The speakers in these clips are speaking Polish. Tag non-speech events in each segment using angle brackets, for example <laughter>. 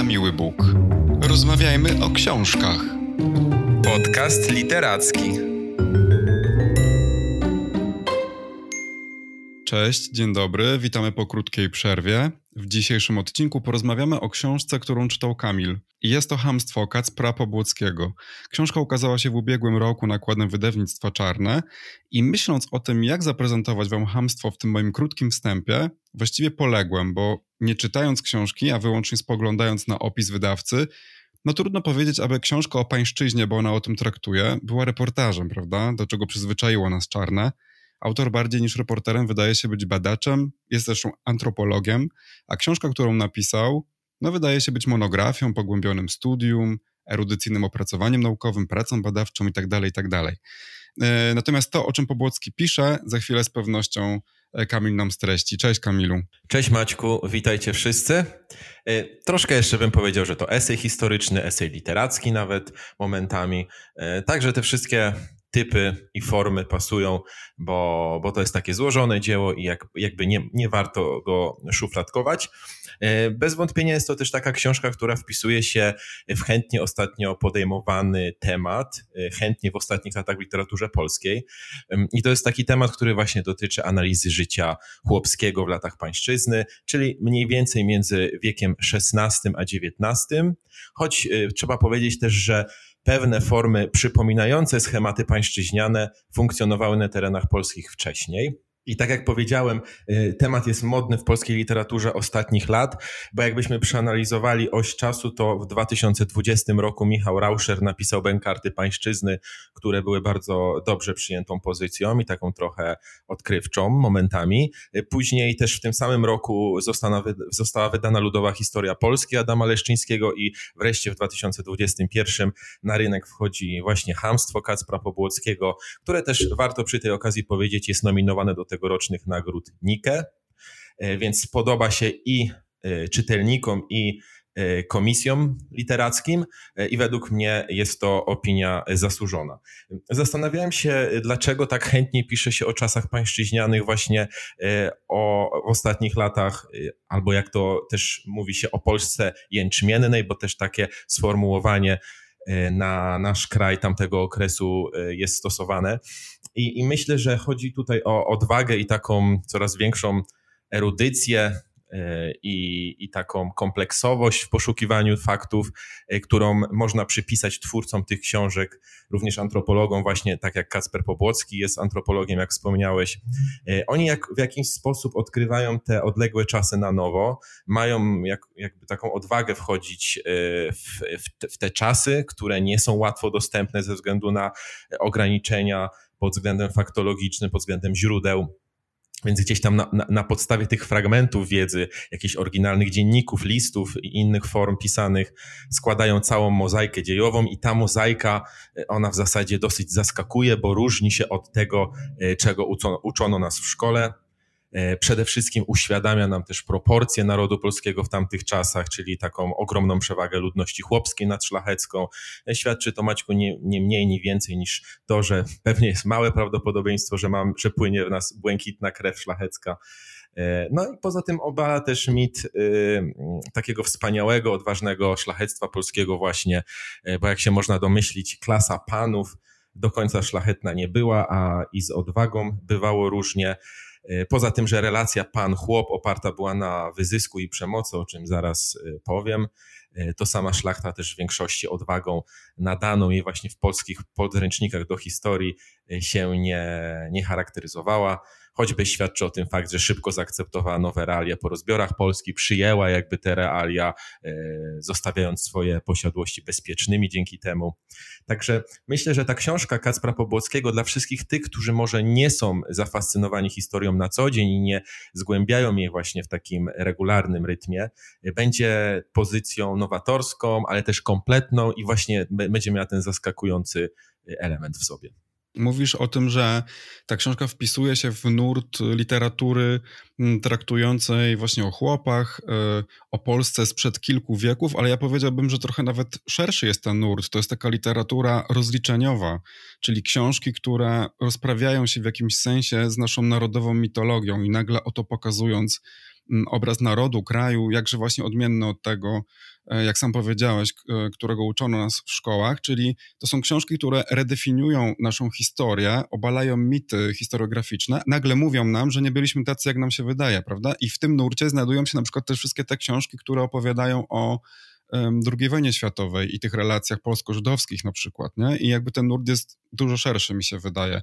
na miły Bóg. Rozmawiajmy o książkach. Podcast literacki. Cześć, dzień dobry, witamy po krótkiej przerwie. W dzisiejszym odcinku porozmawiamy o książce, którą czytał Kamil. Jest to Hamstwo Kacpra Pobłockiego. Książka ukazała się w ubiegłym roku nakładem wydawnictwa Czarne i myśląc o tym, jak zaprezentować wam hamstwo w tym moim krótkim wstępie, właściwie poległem, bo nie czytając książki, a wyłącznie spoglądając na opis wydawcy, no trudno powiedzieć, aby książka o pańszczyźnie, bo ona o tym traktuje, była reportażem, prawda? Do czego przyzwyczaiło nas Czarne. Autor bardziej niż reporterem wydaje się być badaczem, jest zresztą antropologiem, a książka, którą napisał, no wydaje się być monografią, pogłębionym studium, erudycyjnym opracowaniem naukowym, pracą badawczą itd., tak itd. Tak e, natomiast to, o czym Pobłocki pisze, za chwilę z pewnością Kamil nam streści. Cześć Kamilu. Cześć Maćku, witajcie wszyscy. E, troszkę jeszcze bym powiedział, że to esej historyczny, esej literacki nawet momentami. Także te wszystkie typy i formy pasują, bo, bo to jest takie złożone dzieło i jak, jakby nie, nie warto go szufladkować. E, bez wątpienia jest to też taka książka, która wpisuje się w chętnie ostatnio podejmowany temat, e, chętnie w ostatnich latach w literaturze polskiej. I to jest taki temat, który właśnie dotyczy analizy życia chłopskiego w latach pańszczyzny, czyli mniej więcej między wiekiem XVI a XIX, choć e, trzeba powiedzieć też, że pewne formy przypominające schematy pańszczyźniane funkcjonowały na terenach polskich wcześniej. I tak jak powiedziałem, y, temat jest modny w polskiej literaturze ostatnich lat, bo jakbyśmy przeanalizowali oś czasu, to w 2020 roku Michał Rauscher napisał Bękarty Pańszczyzny, które były bardzo dobrze przyjętą pozycją i taką trochę odkrywczą momentami. Y, później też w tym samym roku została, została wydana Ludowa Historia Polski Adama Leszczyńskiego i wreszcie w 2021 na rynek wchodzi właśnie Hamstwo Kacpra Pobłockiego, które też warto przy tej okazji powiedzieć jest nominowane do tegorocznych nagród Nike, e, więc podoba się i e, czytelnikom, i e, komisjom literackim i według mnie jest to opinia zasłużona. Zastanawiałem się, dlaczego tak chętnie pisze się o czasach pańszczyźnianych właśnie o ostatnich latach, albo jak to też mówi się o Polsce jęczmiennej, bo też takie sformułowanie na nasz kraj tamtego okresu jest stosowane. I, I, myślę, że chodzi tutaj o odwagę i taką coraz większą erudycję i, i taką kompleksowość w poszukiwaniu faktów, e, którą można przypisać twórcom tych książek, również antropologom, właśnie tak jak Kacper Pobłocki jest antropologiem, jak wspomniałeś. E, oni jak, w jakiś sposób odkrywają te odległe czasy na nowo, mają jak, jakby taką odwagę wchodzić w, w, w te czasy, które nie są łatwo dostępne ze względu na ograniczenia pod względem faktologicznym, pod względem źródeł. Więc gdzieś tam na, na, na, podstawie tych fragmentów wiedzy, jakichś oryginalnych dzienników, listów i innych form pisanych, składają całą mozaikę dziejową, i ta mozaika, e, ona w zasadzie dosyć zaskakuje, bo różni się od tego, e, czego uczono, uczono nas w szkole. E, przede wszystkim uświadamia nam też proporcje narodu polskiego w tamtych czasach, czyli taką ogromną przewagę ludności chłopskiej nad szlachecką. E, świadczy to Maćku nie, nie mniej, nie więcej niż to, że pewnie jest małe prawdopodobieństwo, że, mam, że płynie w nas błękitna krew szlachecka. E, no i poza tym obala też mit y, takiego wspaniałego, odważnego szlachectwa polskiego właśnie, bo jak się można domyślić, klasa panów do końca szlachetna nie była, a i z odwagą bywało różnie. E, poza tym, że relacja pan-chłop oparta była na wyzysku i przemocy, o czym zaraz e, powiem, e, to sama szlachta też w większości odwagą nadaną jej właśnie w polskich podręcznikach do historii się nie, nie charakteryzowała choćby świadczy o tym fakt, że szybko zaakceptowała nowe realia po rozbiorach Polski, przyjęła jakby te realia, e, zostawiając swoje posiadłości bezpiecznymi dzięki temu. Także myślę, że ta książka Kacpra Pobłockiego dla wszystkich tych, którzy może nie są zafascynowani historią na co dzień i nie zgłębiają jej właśnie w takim regularnym rytmie, będzie pozycją nowatorską, ale też kompletną i właśnie będzie miała ten zaskakujący element w sobie. Mówisz o tym, że ta książka wpisuje się w nurt literatury mm, traktującej właśnie o chłopach, e, o Polsce sprzed kilku wieków, ale ja powiedziałbym, że trochę nawet szerszy jest ten nurt. To jest taka literatura rozliczeniowa, czyli książki, które rozprawiają się w jakimś sensie z naszą narodową mitologią i nagle oto pokazując obraz narodu, kraju, jakże właśnie odmienny od tego, e, jak sam powiedziałeś, e, którego uczono nas w szkołach, czyli to są książki, które redefiniują naszą historię, obalają mity historiograficzne, nagle mówią nam, że nie byliśmy tacy, jak nam się wydaje, prawda? I w tym nurcie znajdują się na przykład też wszystkie te książki, które opowiadają o II wojnie światowej i tych relacjach polsko-żydowskich na przykład, nie? I jakby ten nurt jest dużo szerszy, mi się wydaje.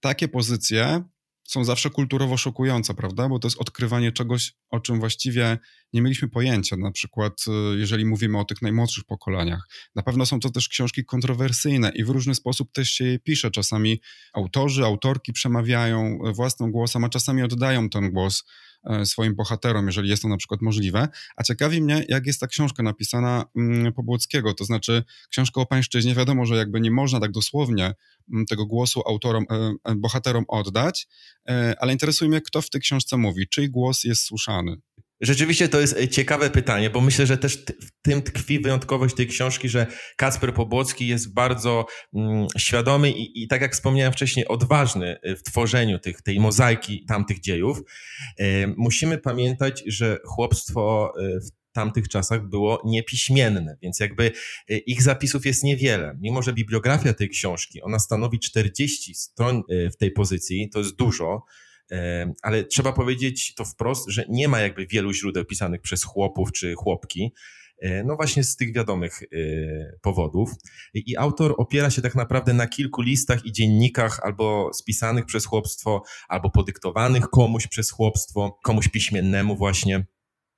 Takie pozycje są zawsze kulturowo szokujące, prawda? Bo to jest odkrywanie czegoś, o czym właściwie nie mieliśmy pojęcia. Na przykład, y, jeżeli mówimy o tych najmłodszych pokoleniach. Na pewno są to też książki kontrowersyjne i w różny sposób też się je pisze. Czasami autorzy, autorki przemawiają własnym głosem, a czasami oddają ten głos swoim bohaterom, jeżeli jest to na przykład możliwe. A ciekawi mnie, jak jest ta książka napisana mm, Pobłockiego, to znaczy książka o pańszczyźnie, wiadomo, że jakby nie można tak dosłownie mm, tego głosu autorom, e, e, bohaterom oddać, ale interesuje mnie, kto w tej książce mówi, czyj głos jest słyszany. Rzeczywiście to jest ciekawe pytanie, bo myślę, że też w tym tkwi wyjątkowość tej książki, że Kacper Pobłocki jest bardzo mm, świadomy i, i, tak jak wspomniałem wcześniej, odważny w tworzeniu tych, tej mozaiki tamtych dziejów. E, musimy pamiętać, że chłopstwo w tamtych czasach było niepiśmienne, więc jakby e, ich zapisów jest niewiele. Mimo, że bibliografia tej książki, ona stanowi 40 stron e, w tej pozycji, to jest dużo, ale trzeba powiedzieć to wprost, że nie ma jakby wielu źródeł pisanych przez chłopów czy chłopki. E, no właśnie z tych wiadomych e, powodów. I autor opiera się tak naprawdę na kilku listach i dziennikach albo spisanych przez chłopstwo, albo podyktowanych komuś przez chłopstwo, komuś piśmiennemu właśnie.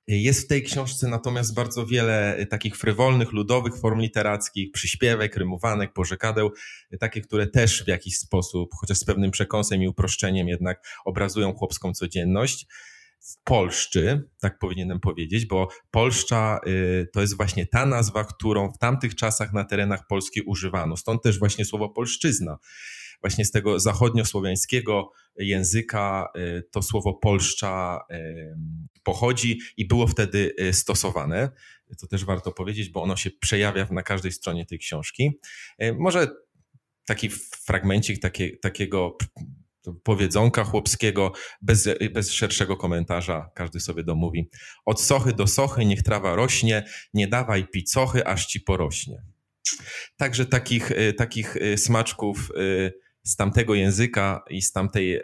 Jest w tej książce natomiast bardzo wiele takich frywolnych, ludowych form literackich, przyśpiewek, rymowanek, pożekadeł, takie, które też w jakiś sposób, chociaż z pewnym przekąsem i uproszczeniem jednak obrazują chłopską codzienność. W Polszczy, tak powinienem powiedzieć, bo Polszcza y, to jest właśnie ta nazwa, którą w tamtych czasach na terenach Polski używano. Stąd też właśnie słowo polszczyzna właśnie z tego zachodniosłowiańskiego języka y, to słowo polszcza y, pochodzi i było wtedy y, stosowane. To też warto powiedzieć, bo ono się przejawia na każdej stronie tej książki. Może taki fragmencik takie, takiego powiedzonka chłopskiego, bez, bez szerszego komentarza, każdy sobie domówi. Od sochy do sochy niech trawa rośnie, nie dawaj picochy, aż ci porośnie. Także takich, takich smaczków z tamtego języka i z tamtej e,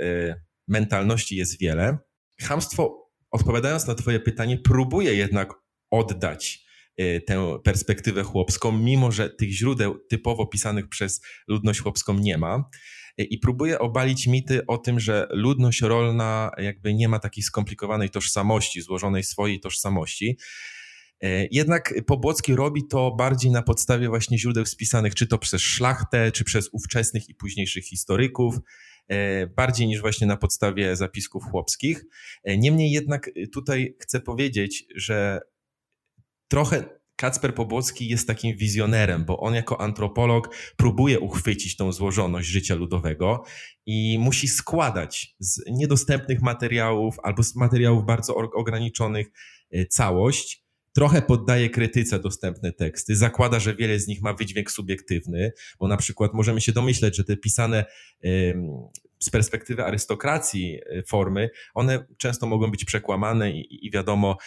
mentalności jest wiele. Chamstwo, odpowiadając na Twoje pytanie, próbuje jednak oddać e, tę perspektywę chłopską, mimo że tych źródeł typowo pisanych przez ludność chłopską nie ma. E, I próbuje obalić mity o tym, że ludność rolna jakby nie ma takiej skomplikowanej tożsamości, złożonej swojej tożsamości. E, jednak Pobłocki robi to bardziej na podstawie właśnie źródeł spisanych, czy to przez szlachtę, czy przez ówczesnych i późniejszych historyków, e, bardziej niż właśnie na podstawie zapisków chłopskich. E, niemniej jednak tutaj chcę powiedzieć, że trochę Kacper Pobłocki jest takim wizjonerem, bo on jako antropolog próbuje uchwycić tą złożoność życia ludowego i musi składać z niedostępnych materiałów albo z materiałów bardzo ograniczonych całość trochę poddaje krytyce dostępne teksty, zakłada, że wiele z nich ma wydźwięk subiektywny, bo na przykład możemy się domyśleć, że te pisane z perspektywy arystokracji e, formy, one często mogą być przekłamane i, wiadomo,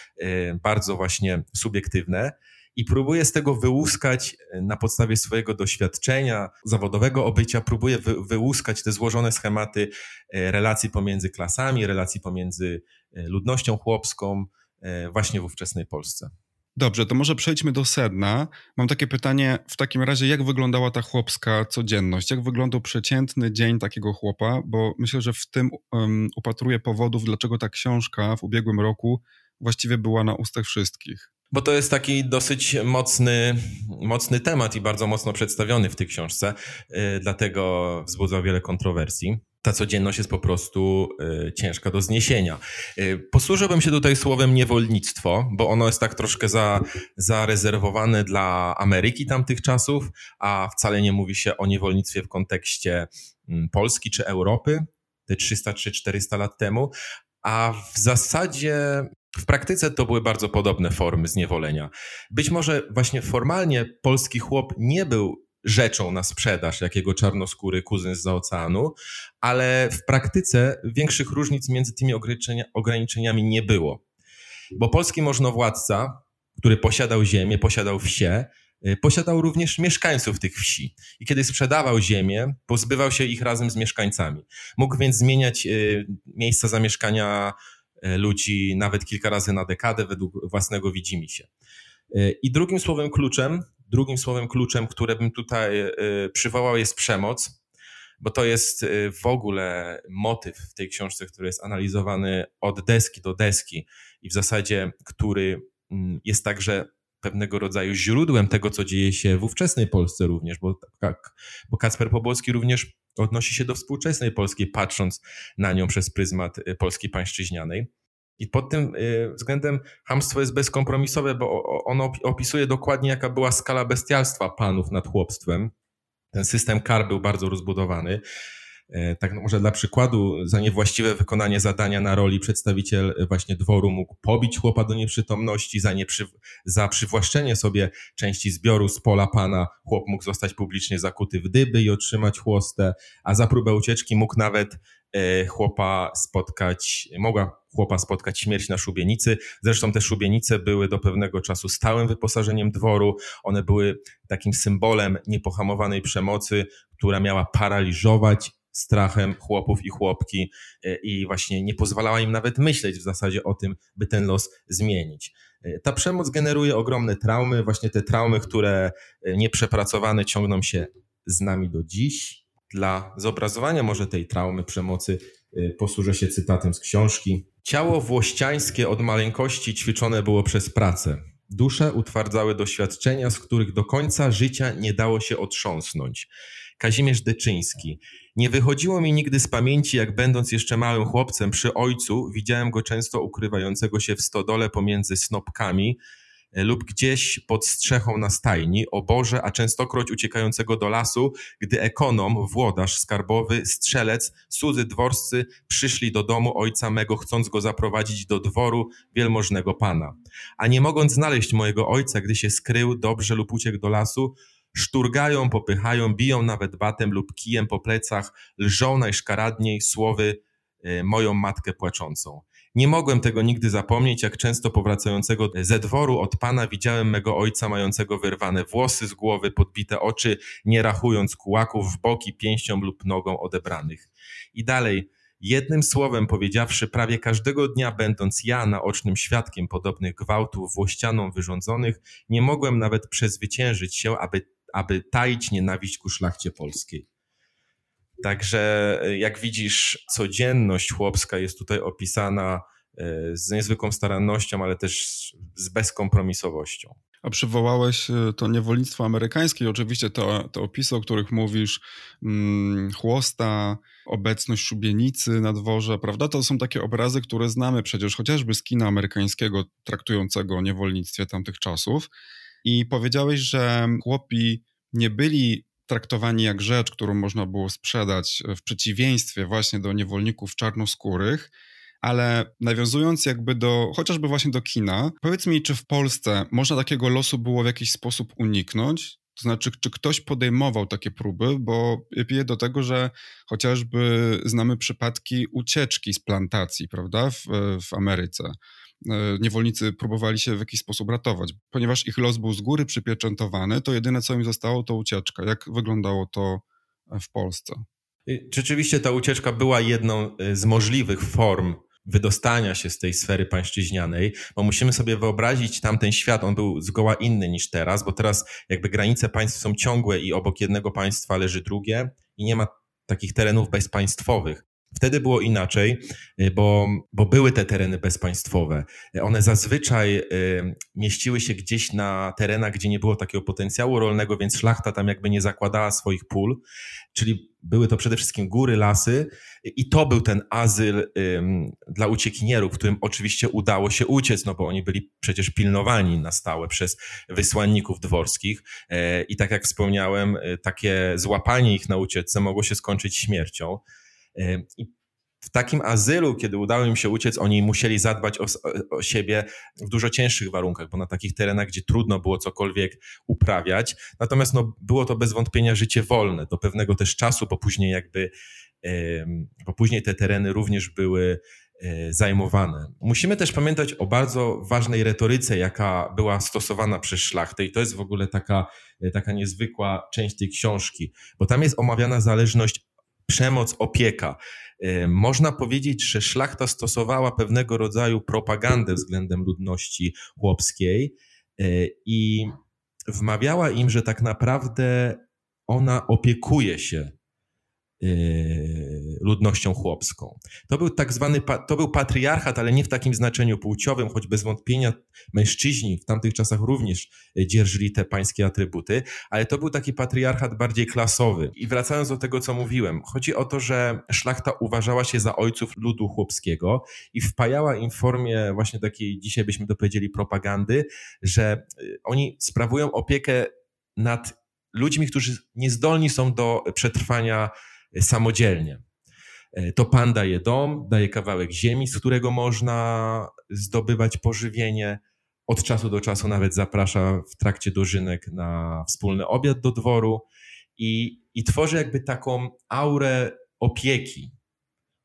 bardzo właśnie subiektywne i próbuje z tego wyłuskać e, na podstawie swojego doświadczenia zawodowego obycia, próbuje wy, wyłuskać te złożone schematy e, relacji pomiędzy klasami, relacji pomiędzy ludnością chłopską, E, właśnie w ówczesnej Polsce. Dobrze, to może przejdźmy do sedna. Mam takie pytanie w takim razie, jak wyglądała ta chłopska codzienność? Jak wyglądał przeciętny dzień takiego chłopa? Bo myślę, że w tym um, upatruję powodów, dlaczego ta książka w ubiegłym roku właściwie była na ustach wszystkich. Bo to jest taki dosyć mocny, mocny temat i bardzo mocno przedstawiony w tej książce, yy, dlatego wzbudza wiele kontrowersji ta codzienność jest po prostu y, ciężka do zniesienia. Y, posłużyłbym się tutaj słowem niewolnictwo, bo ono jest tak troszkę za, zarezerwowane dla Ameryki tamtych czasów, a wcale nie mówi się o niewolnictwie w kontekście y, Polski czy Europy, te 300 czy 400 lat temu, a w zasadzie w praktyce to były bardzo podobne formy zniewolenia. Być może właśnie formalnie polski chłop nie był rzeczą na sprzedaż, jakiego czarnoskóry kuzyn z oceanu, ale w praktyce większych różnic między tymi ograniczeniami nie było. Bo polski możnowładca, który posiadał ziemię, posiadał wsie, y, posiadał również mieszkańców tych wsi. I kiedy sprzedawał ziemię, pozbywał się ich razem z mieszkańcami. Mógł więc zmieniać y, miejsca zamieszkania y, ludzi nawet kilka razy na dekadę według własnego widzimisię. I drugim słowem kluczem, drugim słowem kluczem, które bym tutaj przywołał jest przemoc, bo to jest w ogóle motyw w tej książce, który jest analizowany od deski do deski i w zasadzie, który mm, jest także pewnego rodzaju źródłem tego, co dzieje się w ówczesnej Polsce również, bo, tak, bo Kacper Pobłocki również odnosi się do współczesnej Polski, patrząc na nią przez pryzmat y, Polski pańszczyźnianej. I pod tym y, względem hamstwo jest bezkompromisowe, bo ono opisuje dokładnie, jaka była skala bestialstwa panów nad chłopstwem. Ten system kar był bardzo rozbudowany. E, tak no może dla przykładu, za niewłaściwe wykonanie zadania na roli przedstawiciel e, właśnie dworu mógł pobić chłopa do nieprzytomności, za, nieprzy, za przywłaszczenie sobie części zbioru z pola pana chłop mógł zostać publicznie zakuty w dyby i otrzymać chłostę, a za próbę ucieczki mógł nawet chłopa spotkać, mogła chłopa spotkać śmierć na szubienicy. Zresztą te szubienice były do pewnego czasu stałym wyposażeniem dworu. One były takim symbolem niepohamowanej przemocy, która miała paraliżować strachem chłopów i chłopki e, i właśnie nie pozwalała im nawet myśleć w zasadzie o tym, by ten los zmienić. E, ta przemoc generuje ogromne traumy, właśnie te traumy, które e, nieprzepracowane ciągną się z nami do dziś. Dla zobrazowania może tej traumy przemocy posłużę się cytatem z książki. Ciało włościańskie od maleńkości ćwiczone było przez pracę. Dusze utwardzały doświadczenia, z których do końca życia nie dało się otrząsnąć. Kazimierz Deczyński. Nie wychodziło mi nigdy z pamięci, jak będąc jeszcze małym chłopcem przy ojcu, widziałem go często ukrywającego się w stodole pomiędzy snopkami lub gdzieś pod strzechą na stajni, o Boże, a częstokroć uciekającego do lasu, gdy ekonom, włodarz skarbowy, strzelec, cudzy dworscy przyszli do domu ojca mego, chcąc go zaprowadzić do dworu wielmożnego pana. A nie mogąc znaleźć mojego ojca, gdy się skrył dobrze lub uciekł do lasu, szturgają, popychają, biją nawet batem lub kijem po plecach, lżą najszkaradniej słowy e, moją matkę płaczącą. Nie mogłem tego nigdy zapomnieć, jak często powracającego ze dworu od pana widziałem mego ojca mającego wyrwane włosy z głowy, podbite oczy, nie rachując kułaków w boki pięścią lub nogą odebranych. I dalej, jednym słowem powiedziawszy, prawie każdego dnia będąc ja naocznym świadkiem podobnych gwałtów włościaną wyrządzonych, nie mogłem nawet przezwyciężyć się, aby aby taić nienawiść ku szlachcie polskiej. Także e, jak widzisz, codzienność chłopska jest tutaj opisana e, z niezwykłą starannością, ale też z bezkompromisowością. A przywołałeś e, to niewolnictwo amerykańskie oczywiście te, te opisy, o których mówisz, hmm, chłosta, obecność szubienicy na dworze, prawda? To są takie obrazy, które znamy przecież chociażby z kina amerykańskiego traktującego o niewolnictwie tamtych czasów. I powiedziałeś, że chłopi nie byli traktowani jak rzecz, którą można było sprzedać, w przeciwieństwie właśnie do niewolników czarnoskórych. Ale nawiązując jakby do, chociażby właśnie do kina, powiedz mi, czy w Polsce można takiego losu było w jakiś sposób uniknąć? To znaczy, czy ktoś podejmował takie próby, bo piję do tego, że chociażby znamy przypadki ucieczki z plantacji, prawda, w, w Ameryce. E, niewolnicy próbowali się w jakiś sposób ratować. Ponieważ ich los był z góry przypieczętowany, to jedyne co im zostało to ucieczka. Jak wyglądało to w Polsce? Rzeczywiście ta ucieczka była jedną e, z możliwych form wydostania się z tej sfery pańszczyźnianej, bo musimy sobie wyobrazić tamten świat, on był zgoła inny niż teraz, bo teraz jakby granice państw są ciągłe i obok jednego państwa leży drugie i nie ma takich terenów bezpaństwowych. Wtedy było inaczej, y, bo, bo były te tereny bezpaństwowe. One zazwyczaj y, mieściły się gdzieś na terenach, gdzie nie było takiego potencjału rolnego, więc szlachta tam jakby nie zakładała swoich pól, czyli były to przede wszystkim góry, lasy i to był ten azyl dla uciekinierów, którym oczywiście udało się uciec, no bo oni byli przecież pilnowani na stałe przez wysłanników dworskich i tak jak wspomniałem, y, takie złapanie ich na ucieczce mogło się skończyć śmiercią. I w takim azylu, kiedy udało im się uciec, oni musieli zadbać o, o, siebie w dużo cięższych warunkach, bo na takich terenach, gdzie trudno było cokolwiek uprawiać. Natomiast no, było to bez wątpienia życie wolne do pewnego też czasu, bo później jakby, bo później te tereny również były zajmowane. Musimy też pamiętać o bardzo ważnej retoryce, jaka była stosowana przez szlachtę i to jest w ogóle taka, taka niezwykła część tej książki, bo tam jest omawiana zależność przemoc, opieka. Można powiedzieć, że szlachta stosowała pewnego rodzaju propagandę względem ludności chłopskiej i wmawiała im, że tak naprawdę ona opiekuje się ludnością chłopską. To był tak zwany, to był patriarchat, ale nie w takim znaczeniu płciowym, choć bez wątpienia mężczyźni w tamtych czasach również dzierżyli te pańskie atrybuty, ale to był taki patriarchat bardziej klasowy. I wracając do tego, co mówiłem, chodzi o to, że szlachta uważała się za ojców ludu chłopskiego i wpajała im w formie właśnie takiej, dzisiaj byśmy to powiedzieli, propagandy, że y, oni sprawują opiekę nad ludźmi, którzy niezdolni są do przetrwania samodzielnie. E, to pan daje dom, daje kawałek ziemi, z którego można zdobywać pożywienie. Od czasu do czasu nawet zaprasza w trakcie dożynek na wspólny obiad do dworu i, i tworzy jakby taką aurę opieki,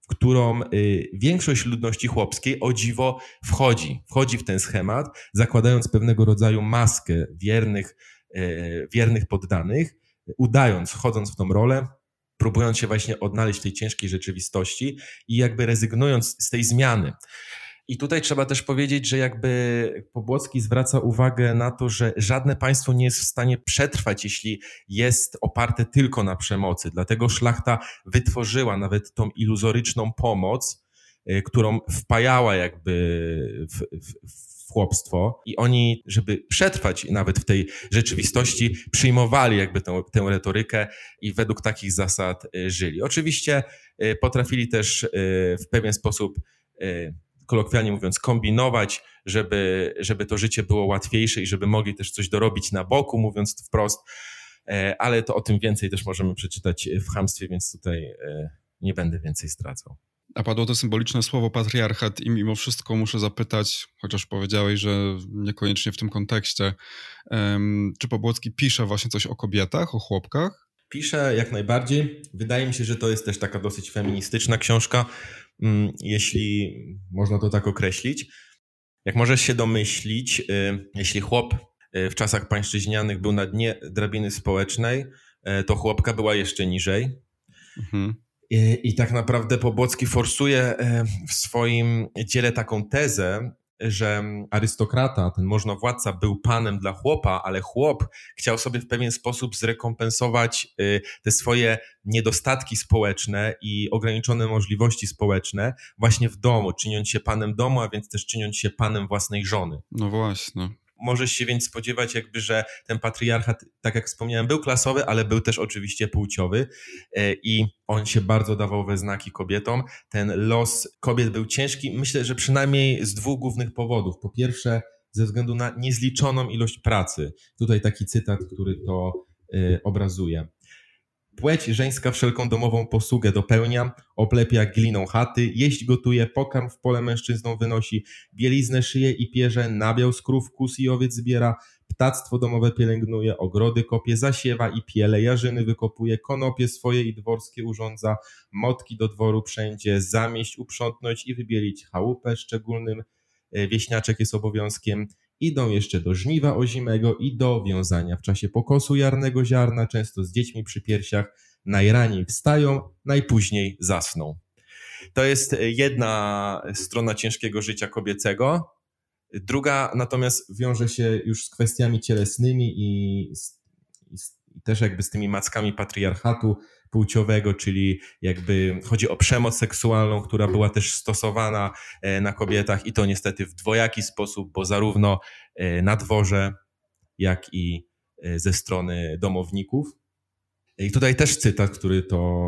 w którą y, większość ludności chłopskiej o dziwo wchodzi. Wchodzi w ten schemat, zakładając pewnego rodzaju maskę wiernych, y, wiernych poddanych, udając, wchodząc w tą rolę, próbując się właśnie odnaleźć w tej ciężkiej rzeczywistości i jakby rezygnując z tej zmiany. I tutaj trzeba też powiedzieć, że jakby Pobłocki zwraca uwagę na to, że żadne państwo nie jest w stanie przetrwać, jeśli jest oparte tylko na przemocy. Dlatego szlachta wytworzyła nawet tą iluzoryczną pomoc, y, którą wpajała jakby w, w, chłopstwo i oni, żeby przetrwać nawet w tej rzeczywistości, przyjmowali jakby tę, retorykę i według takich zasad y, żyli. Oczywiście y, potrafili też y, w pewien sposób kolokwialnie mówiąc, kombinować, żeby, żeby to życie było łatwiejsze i żeby mogli też coś dorobić na boku, mówiąc wprost, ale to o tym więcej też możemy przeczytać w hamstwie, więc tutaj nie będę więcej zdradzał. A padło to symboliczne słowo patriarchat i mimo wszystko muszę zapytać, chociaż powiedziałeś, że niekoniecznie w tym kontekście, czy Pobłocki pisze właśnie coś o kobietach, o chłopkach? Pisze jak najbardziej. Wydaje mi się, że to jest też taka dosyć feministyczna książka, mm, jeśli można to tak określić. Jak możesz się domyślić, y, jeśli chłop y, w czasach pańszczyźnianych był na dnie drabiny społecznej, y, to chłopka była jeszcze niżej. Mhm. I, tak naprawdę Pobłocki forsuje e, w swoim dziele taką tezę, że arystokrata, ten możnowładca był panem dla chłopa, ale chłop chciał sobie w pewien sposób zrekompensować e, te swoje niedostatki społeczne i ograniczone możliwości społeczne właśnie w domu, czyniąc się panem domu, a więc też czyniąc się panem własnej żony. No właśnie. Możesz się więc spodziewać, jakby, że ten patriarchat, tak jak wspomniałem, był klasowy, ale był też oczywiście płciowy e, i on się bardzo dawał we znaki kobietom. Ten los kobiet był ciężki, myślę, że przynajmniej z dwóch głównych powodów. Po pierwsze, ze względu na niezliczoną ilość pracy. Tutaj taki cytat, który to e, obrazuje. Płeć żeńska wszelką domową posługę dopełnia, oplepia gliną chaty, jeść gotuje, pokarm w pole mężczyzną wynosi, bieliznę szyje i pierze, nabiał z krów, kus i owiec zbiera, ptactwo domowe pielęgnuje, ogrody kopie, zasiewa i piele, jarzyny wykopuje, konopie swoje i dworskie urządza, motki do dworu wszędzie, zamieść, uprzątnąć i wybielić. Chałupę, szczególnym e, wieśniaczek jest obowiązkiem, idą jeszcze do żniwa ozimego i do wiązania w czasie pokosu jarnego ziarna, często z dziećmi przy piersiach, najraniej wstają, najpóźniej zasną. To jest jedna strona ciężkiego życia kobiecego. Druga natomiast wiąże się już z kwestiami cielesnymi i, i, i też jakby z tymi mackami patriarchatu, płciowego, czyli jakby chodzi o przemoc seksualną, która była też stosowana e, na kobietach i to niestety w dwojaki sposób, bo zarówno e, na dworze, jak i e, ze strony domowników. I tutaj też cytat, który to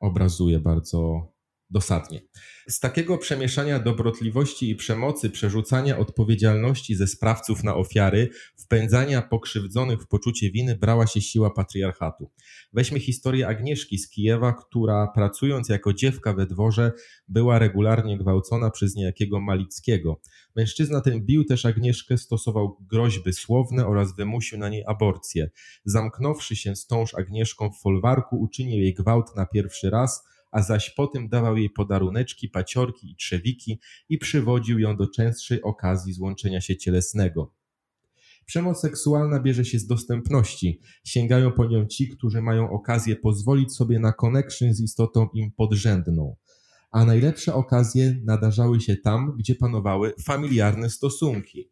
obrazuje bardzo dosadnie. Z takiego przemieszania dobrotliwości i przemocy, przerzucania odpowiedzialności ze sprawców na ofiary, wpędzania pokrzywdzonych w poczucie winy brała się siła patriarchatu. Weźmy historię Agnieszki z Kijewa, która pracując jako dziewka we dworze była regularnie gwałcona przez niejakiego Malickiego. Mężczyzna ten bił też Agnieszkę, stosował groźby słowne oraz wymusił na niej aborcję. Zamknąwszy się z tąż Agnieszką w folwarku, uczynił jej gwałt na pierwszy raz – a zaś potem dawał jej podaruneczki, paciorki i trzewiki i przywodził ją do częstszej okazji złączenia się cielesnego. Przemoc seksualna bierze się z dostępności. Sięgają po nią ci, którzy mają okazję pozwolić sobie na connection z istotą im podrzędną. A najlepsze okazje nadarzały się tam, gdzie panowały familiarne stosunki,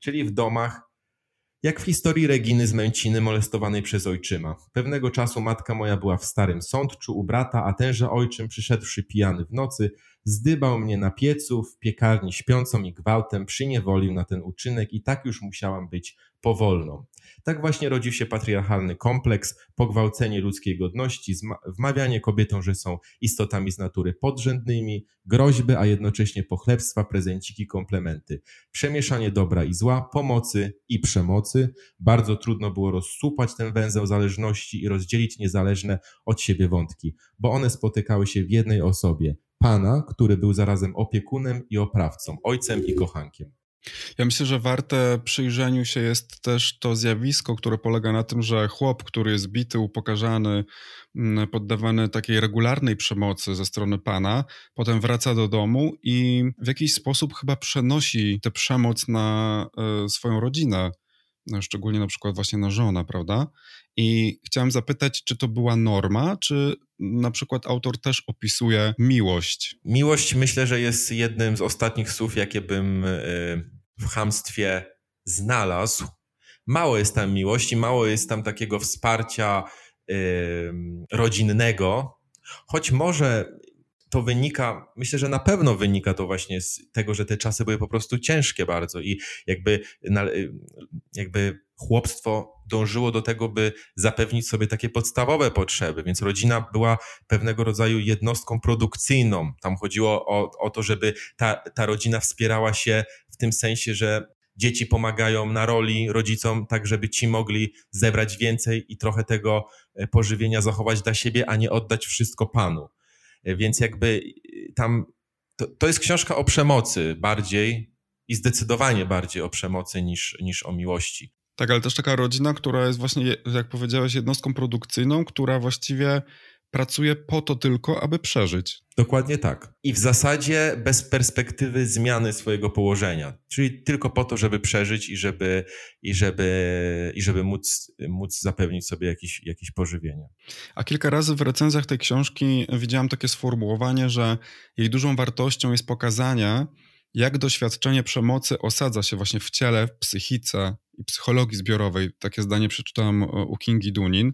czyli w domach jak w historii Reginy z Męciny molestowanej przez ojczyma. Pewnego czasu matka moja była w starym sądczu u brata, a tenże ojczym przyszedłszy pijany w nocy, zdybał mnie na piecu w piekarni śpiącą i gwałtem przyniewolił na ten uczynek i tak już musiałam być powolną. Tak właśnie rodził się patriarchalny kompleks, pogwałcenie ludzkiej godności, wmawianie kobietom, że są istotami z natury podrzędnymi, groźby, a jednocześnie pochlebstwa, prezenciki, komplementy, przemieszanie dobra i zła, pomocy i przemocy. Bardzo trudno było rozsupać ten węzeł zależności i rozdzielić niezależne od siebie wątki, bo one spotykały się w jednej osobie. Pana, który był zarazem opiekunem i oprawcą, ojcem i kochankiem. Ja myślę, że warte przyjrzeniu się jest też to zjawisko, które polega na tym, że chłop, który jest bity, upokarzany, mm, poddawany takiej regularnej przemocy ze strony pana, potem wraca do domu i w jakiś sposób chyba przenosi tę przemoc na e, swoją rodzinę, szczególnie na przykład właśnie na żonę, prawda? I chciałem zapytać, czy to była norma, czy na przykład autor też opisuje miłość? Miłość myślę, że jest jednym z ostatnich słów, jakie bym e, w hamstwie znalazł. Mało jest tam miłości, mało jest tam takiego wsparcia rodzinnego, choć może to wynika, myślę, że na pewno wynika to właśnie z tego, że te czasy były po prostu ciężkie bardzo i jakby, jakby chłopstwo dążyło do tego, by zapewnić sobie takie podstawowe potrzeby, więc rodzina była pewnego rodzaju jednostką produkcyjną. Tam chodziło o, o to, żeby ta, ta rodzina wspierała się w tym sensie, że dzieci pomagają na roli rodzicom, tak żeby ci mogli zebrać więcej i trochę tego e, pożywienia zachować dla siebie, a nie oddać wszystko panu. E, więc jakby e, tam to, to jest książka o przemocy bardziej i zdecydowanie bardziej o przemocy niż, niż o miłości. Tak, ale też taka rodzina, która jest właśnie, jak powiedziałeś, jednostką produkcyjną, która właściwie pracuje po to tylko, aby przeżyć. Dokładnie tak. I w zasadzie bez perspektywy zmiany swojego położenia. Czyli tylko po to, żeby przeżyć i żeby, i żeby, i żeby móc, móc zapewnić sobie jakieś, jakieś pożywienie. A kilka razy w recenzjach tej książki widziałem takie sformułowanie, że jej dużą wartością jest pokazanie, jak doświadczenie przemocy osadza się właśnie w ciele, w psychice i psychologii zbiorowej. Takie zdanie przeczytałem u Kingi Dunin.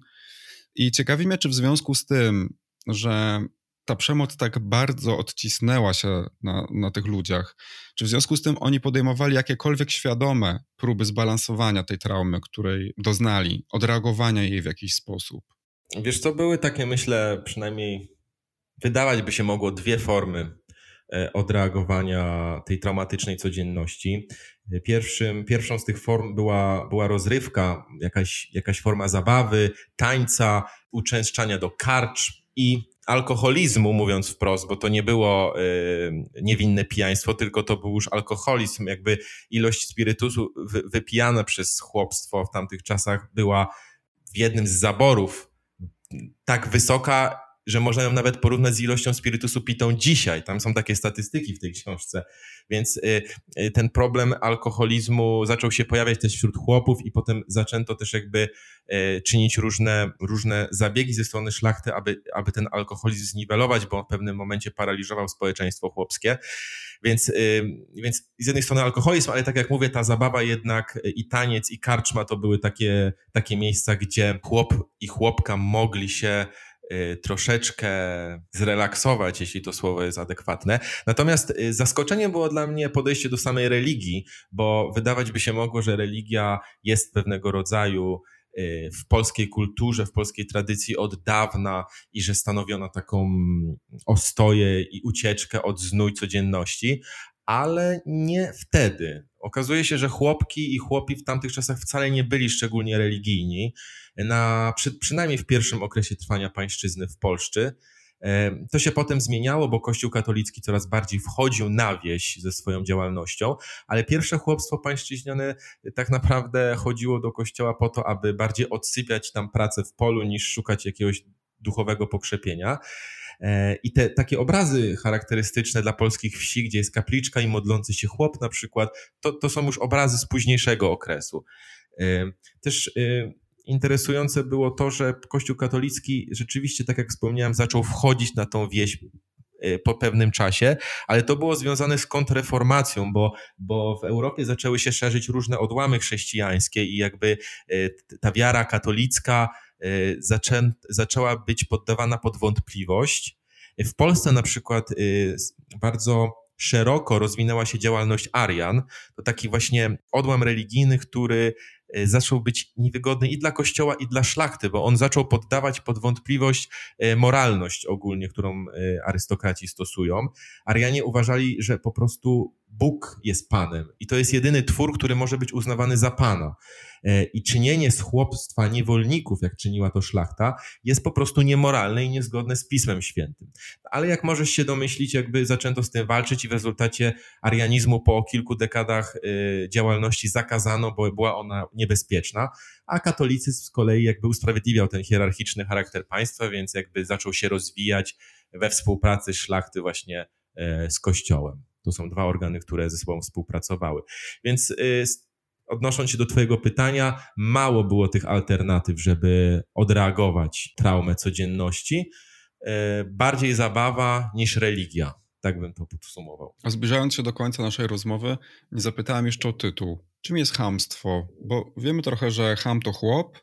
I ciekawi mnie, czy w związku z tym, że ta przemoc tak bardzo odcisnęła się na, na tych ludziach, czy w związku z tym oni podejmowali jakiekolwiek świadome próby zbalansowania tej traumy, której doznali, odreagowania jej w jakiś sposób? Wiesz, to były takie, myślę, przynajmniej wydawać by się mogło dwie formy odreagowania tej traumatycznej codzienności. Pierwszym, pierwszą z tych form była, była rozrywka, jakaś, jakaś forma zabawy, tańca, uczęszczania do karcz i alkoholizmu, mówiąc wprost, bo to nie było y, niewinne pijaństwo, tylko to był już alkoholizm. Jakby ilość spirytusu wy, wypijana przez chłopstwo w tamtych czasach była w jednym z zaborów tak wysoka, że można ją nawet porównać z ilością spirytusu pitą dzisiaj. Tam są takie statystyki w tej książce. Więc y, y, ten problem alkoholizmu zaczął się pojawiać też wśród chłopów i potem zaczęto też jakby y, czynić różne, różne zabiegi ze strony szlachty, aby, aby ten alkoholizm zniwelować, bo w pewnym momencie paraliżował społeczeństwo chłopskie. Więc, więc z jednej strony alkoholizm, ale tak jak mówię, ta zabawa jednak i taniec, i karczma to były takie, takie miejsca, gdzie chłop i chłopka mogli się troszeczkę zrelaksować, jeśli to słowo jest adekwatne. Natomiast y, zaskoczeniem było dla mnie podejście do samej religii, bo wydawać by się mogło, że religia jest pewnego rodzaju y, w polskiej kulturze, w polskiej tradycji od dawna i że stanowi ona taką ostoję i ucieczkę od znój codzienności, ale nie wtedy. Okazuje się, że chłopki i chłopi w tamtych czasach wcale nie byli szczególnie religijni, na, przy, przynajmniej w pierwszym okresie trwania pańszczyzny w Polsce. To się potem zmieniało, bo Kościół katolicki coraz bardziej wchodził na wieś ze swoją działalnością, ale pierwsze chłopstwo pańszczyźniane tak naprawdę chodziło do kościoła po to, aby bardziej odsypiać tam pracę w polu niż szukać jakiegoś duchowego pokrzepienia. E, I te takie obrazy charakterystyczne dla polskich wsi, gdzie jest kapliczka i modlący się chłop na przykład, to, to są już obrazy z późniejszego okresu. E, też interesujące było to, że Kościół katolicki rzeczywiście, tak jak wspomniałem, zaczął wchodzić na tą wieś po pewnym czasie, ale to było związane z kontrreformacją, bo, bo w Europie zaczęły się szerzyć różne odłamy chrześcijańskie i jakby ta wiara katolicka zaczę, zaczęła być poddawana pod wątpliwość. W Polsce na przykład bardzo szeroko rozwinęła się działalność Arian. To taki właśnie odłam religijny, który E, zaczął być niewygodny i dla kościoła, i dla szlachty, bo on zaczął poddawać pod wątpliwość moralność ogólnie, którą arystokraci stosują. Arianie uważali, że po prostu Bóg jest Panem i to jest jedyny twór, który może być uznawany za Pana. E, I czynienie z chłopstwa niewolników, jak czyniła to szlachta, jest po prostu niemoralne i niezgodne z Pismem Świętym. Ale jak możesz się domyślić, jakby zaczęto z tym walczyć i w rezultacie arianizmu po kilku dekadach e, działalności zakazano, bo była ona niebezpieczna, a katolicyzm z kolei jakby usprawiedliwiał ten hierarchiczny charakter państwa, więc jakby zaczął się rozwijać we współpracy szlachty właśnie e, z Kościołem. To są dwa organy, które ze sobą współpracowały. Więc y, odnosząc się do Twojego pytania, mało było tych alternatyw, żeby odreagować traumę codzienności. Y, bardziej zabawa niż religia. Tak bym to podsumował. A zbliżając się do końca naszej rozmowy, nie zapytałem jeszcze o tytuł. Czym jest hamstwo? Bo wiemy trochę, że ham to chłop,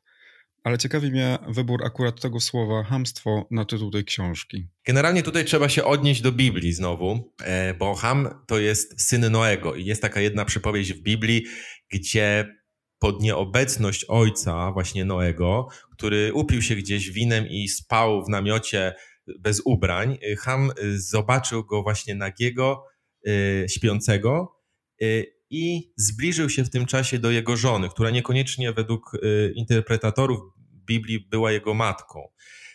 ale ciekawi mnie wybór akurat tego słowa hamstwo na tytuł tej książki. Generalnie tutaj trzeba się odnieść do Biblii znowu, e, bo Ham to jest syn Noego i jest taka jedna przypowieść w Biblii, gdzie pod nieobecność ojca, właśnie Noego, który upił się gdzieś winem i spał w namiocie bez ubrań, e, Ham e, zobaczył go właśnie nagiego, śpiącego i zbliżył się w tym czasie do jego żony, która niekoniecznie według interpretatorów Biblii była jego matką.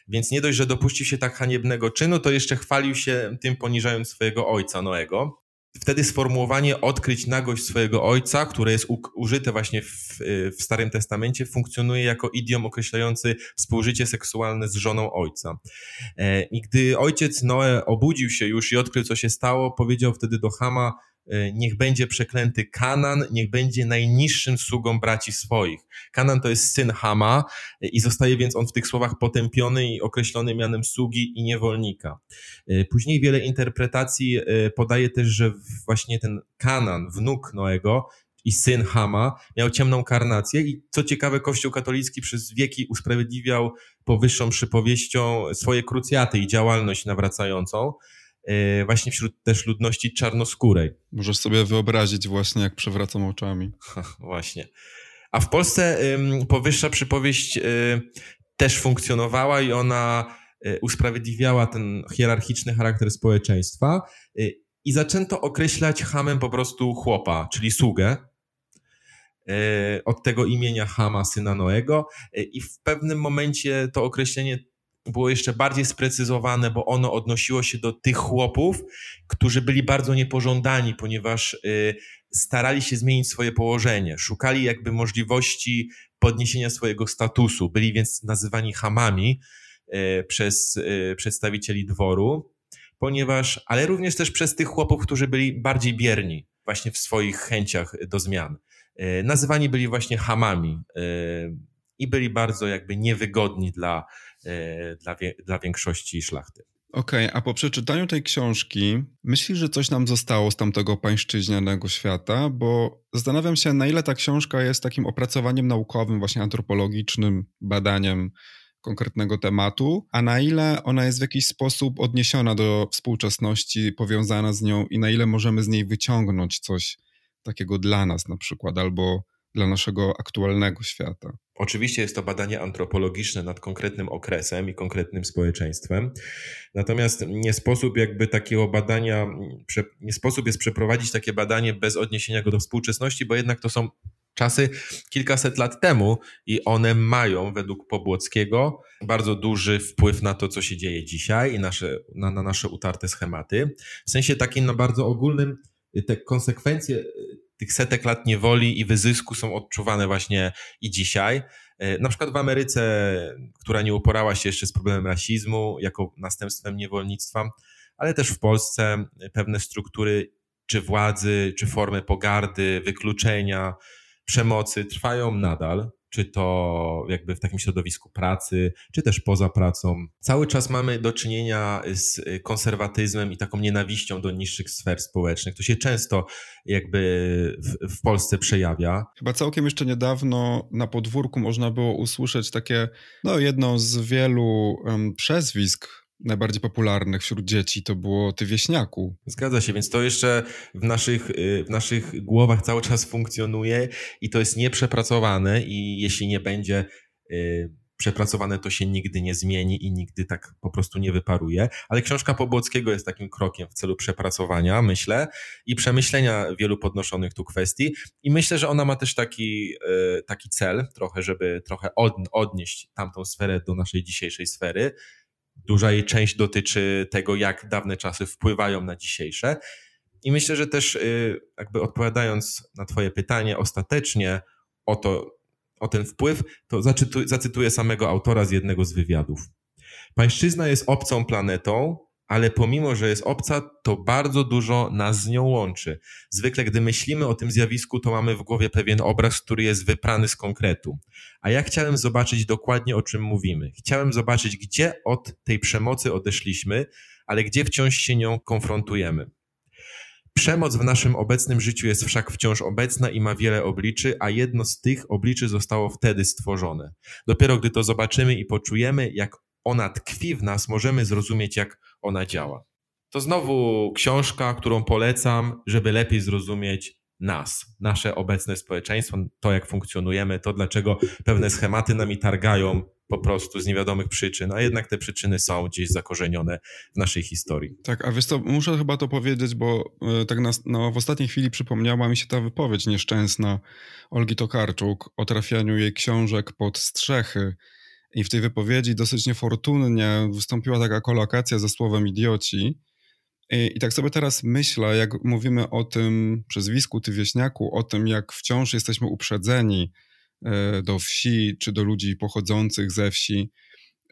Więc nie dość, że dopuścił się tak haniebnego czynu, to jeszcze chwalił się tym, poniżając swojego ojca Noego. Wtedy sformułowanie odkryć nagość swojego ojca, które jest użyte właśnie w, w Starym Testamencie, funkcjonuje jako idiom określający współżycie seksualne z żoną ojca. E, I gdy ojciec Noe obudził się już i odkrył, co się stało, powiedział wtedy do Hama, niech będzie przeklęty Kanan, niech będzie najniższym sługą braci swoich. Kanan to jest syn Hama e, i zostaje więc on w tych słowach potępiony i określony mianem sługi i niewolnika. E, później wiele interpretacji podaje też, że właśnie ten Kanan, wnuk Noego, i syn Hama miał ciemną karnację i co ciekawe Kościół katolicki przez wieki usprawiedliwiał powyższą przypowieścią swoje krucjaty i działalność nawracającą. E, właśnie wśród też ludności czarnoskórej. Możesz sobie wyobrazić właśnie, jak przewracam oczami. <laughs> właśnie. A w Polsce powyższa przypowieść e, też funkcjonowała i ona e, usprawiedliwiała ten hierarchiczny charakter społeczeństwa i zaczęto określać hamem po prostu chłopa, czyli sługę, od tego imienia Hama, syna Noego i w pewnym momencie to określenie było jeszcze bardziej sprecyzowane, bo ono odnosiło się do tych chłopów, którzy byli bardzo niepożądani, ponieważ y, starali się zmienić swoje położenie, szukali jakby możliwości podniesienia swojego statusu, byli więc nazywani hamami y, przez y, przedstawicieli dworu, ponieważ, ale również też przez tych chłopów, którzy byli bardziej bierni właśnie w swoich chęciach do zmian. Nazywani byli właśnie hamami i byli bardzo jakby niewygodni dla, dla, dla większości szlachty. Okej, okay, a po przeczytaniu tej książki myślisz, że coś nam zostało z tamtego pańszczyźnianego świata? Bo zastanawiam się, na ile ta książka jest takim opracowaniem naukowym, właśnie antropologicznym, badaniem konkretnego tematu, a na ile ona jest w jakiś sposób odniesiona do współczesności, powiązana z nią i na ile możemy z niej wyciągnąć coś takiego dla nas na przykład, albo dla naszego aktualnego świata. Oczywiście jest to badanie antropologiczne nad konkretnym okresem i konkretnym społeczeństwem. Natomiast nie sposób jakby takiego badania, nie sposób jest przeprowadzić takie badanie bez odniesienia go do współczesności, bo jednak to są czasy kilkaset lat temu i one mają według Pobłockiego bardzo duży wpływ na to, co się dzieje dzisiaj i nasze, na, na nasze utarte schematy. W sensie takim no bardzo ogólnym te konsekwencje tych setek lat niewoli i wyzysku są odczuwane właśnie i dzisiaj. E, na przykład w Ameryce, która nie uporała się jeszcze z problemem rasizmu jako następstwem niewolnictwa, ale też w Polsce pewne struktury czy władzy, czy formy pogardy, wykluczenia, przemocy trwają nadal czy to jakby w takim środowisku pracy, czy też poza pracą. Cały czas mamy do czynienia z konserwatyzmem i taką nienawiścią do niższych sfer społecznych. To się często jakby w, w Polsce przejawia. Chyba całkiem jeszcze niedawno na podwórku można było usłyszeć takie, no jedno z wielu um, przezwisk najbardziej popularnych wśród dzieci to było Ty Wieśniaku. Zgadza się, więc to jeszcze w naszych, y, w naszych głowach cały czas funkcjonuje i to jest nieprzepracowane i jeśli nie będzie y, przepracowane, to się nigdy nie zmieni i nigdy tak po prostu nie wyparuje. Ale książka Pobłockiego jest takim krokiem w celu przepracowania, myślę, i przemyślenia wielu podnoszonych tu kwestii. I myślę, że ona ma też taki, y, taki cel, trochę, żeby trochę odnieść tamtą sferę do naszej dzisiejszej sfery Duża jej część dotyczy tego, jak dawne czasy wpływają na dzisiejsze. I myślę, że też y, jakby odpowiadając na Twoje pytanie ostatecznie o, to, o ten wpływ, to zacytuję samego autora z jednego z wywiadów. Pańszczyzna jest obcą planetą, ale pomimo, że jest obca, to bardzo dużo nas z nią łączy. Zwykle, gdy myślimy o tym zjawisku, to mamy w głowie pewien obraz, który jest wyprany z konkretu. A ja chciałem zobaczyć dokładnie, o czym mówimy. Chciałem zobaczyć, gdzie od tej przemocy odeszliśmy, ale gdzie wciąż się nią konfrontujemy. Przemoc w naszym obecnym życiu jest wszak wciąż obecna i ma wiele obliczy, a jedno z tych obliczy zostało wtedy stworzone. Dopiero gdy to zobaczymy i poczujemy, jak ona tkwi w nas, możemy zrozumieć, jak ona działa. To znowu książka, którą polecam, żeby lepiej zrozumieć nas, nasze obecne społeczeństwo, to jak funkcjonujemy, to dlaczego pewne schematy nami targają po prostu z niewiadomych przyczyn, a jednak te przyczyny są gdzieś zakorzenione w naszej historii. Tak, a wiesz co, muszę chyba to powiedzieć, bo y, tak na, no, w ostatniej chwili przypomniała mi się ta wypowiedź nieszczęsna Olgi Tokarczuk o trafianiu jej książek pod strzechy i w tej wypowiedzi dosyć niefortunnie wystąpiła taka kolokacja ze słowem idioci. I, I, tak sobie teraz myślę, jak mówimy o tym przezwisku ty wieśniaku, o tym, jak wciąż jesteśmy uprzedzeni e, do wsi, czy do ludzi pochodzących ze wsi,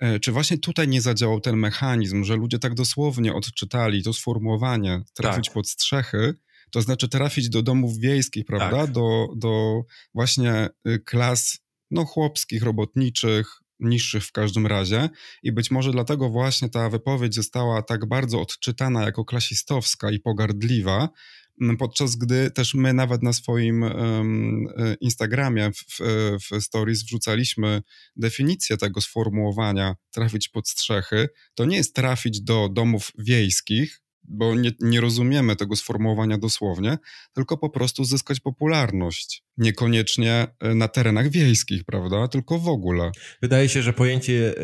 e, czy właśnie tutaj nie zadziałał ten mechanizm, że ludzie tak dosłownie odczytali to sformułowanie, trafić tak. pod strzechy, to znaczy trafić do domów wiejskich, prawda? Tak. Do, do właśnie y, klas no, chłopskich, robotniczych, niższych w każdym razie. I być może dlatego właśnie ta wypowiedź została tak bardzo odczytana jako klasistowska i pogardliwa, podczas gdy też my nawet na swoim um, Instagramie w, w stories wrzucaliśmy definicję tego sformułowania trafić pod strzechy, to nie jest trafić do domów wiejskich, bo nie, nie rozumiemy tego sformułowania dosłownie, tylko po prostu zyskać popularność. Niekoniecznie e, na terenach wiejskich, prawda? Tylko w ogóle. Wydaje się, że pojęcie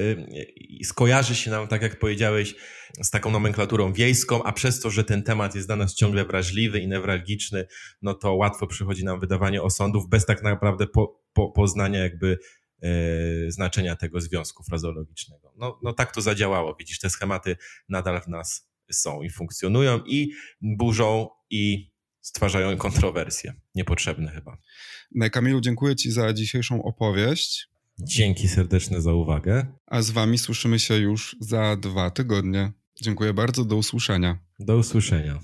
e, skojarzy się nam, tak jak powiedziałeś, z taką nomenklaturą wiejską, a przez to, że ten temat jest dla nas ciągle wrażliwy i newralgiczny, no to łatwo przychodzi nam wydawanie osądów bez tak naprawdę po, po, poznania jakby e, znaczenia tego związku frazologicznego. No, no tak to zadziałało. Widzisz, te schematy nadal w nas są i funkcjonują i burzą i stwarzają kontrowersje. Niepotrzebne chyba. Kamilu, dziękuję Ci za dzisiejszą opowieść. Dzięki serdeczne za uwagę. A z Wami słyszymy się już za dwa tygodnie. Dziękuję bardzo, do usłyszenia. Do usłyszenia.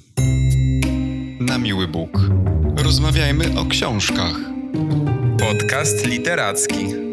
Na miły Bóg. Rozmawiajmy o książkach. Podcast literacki.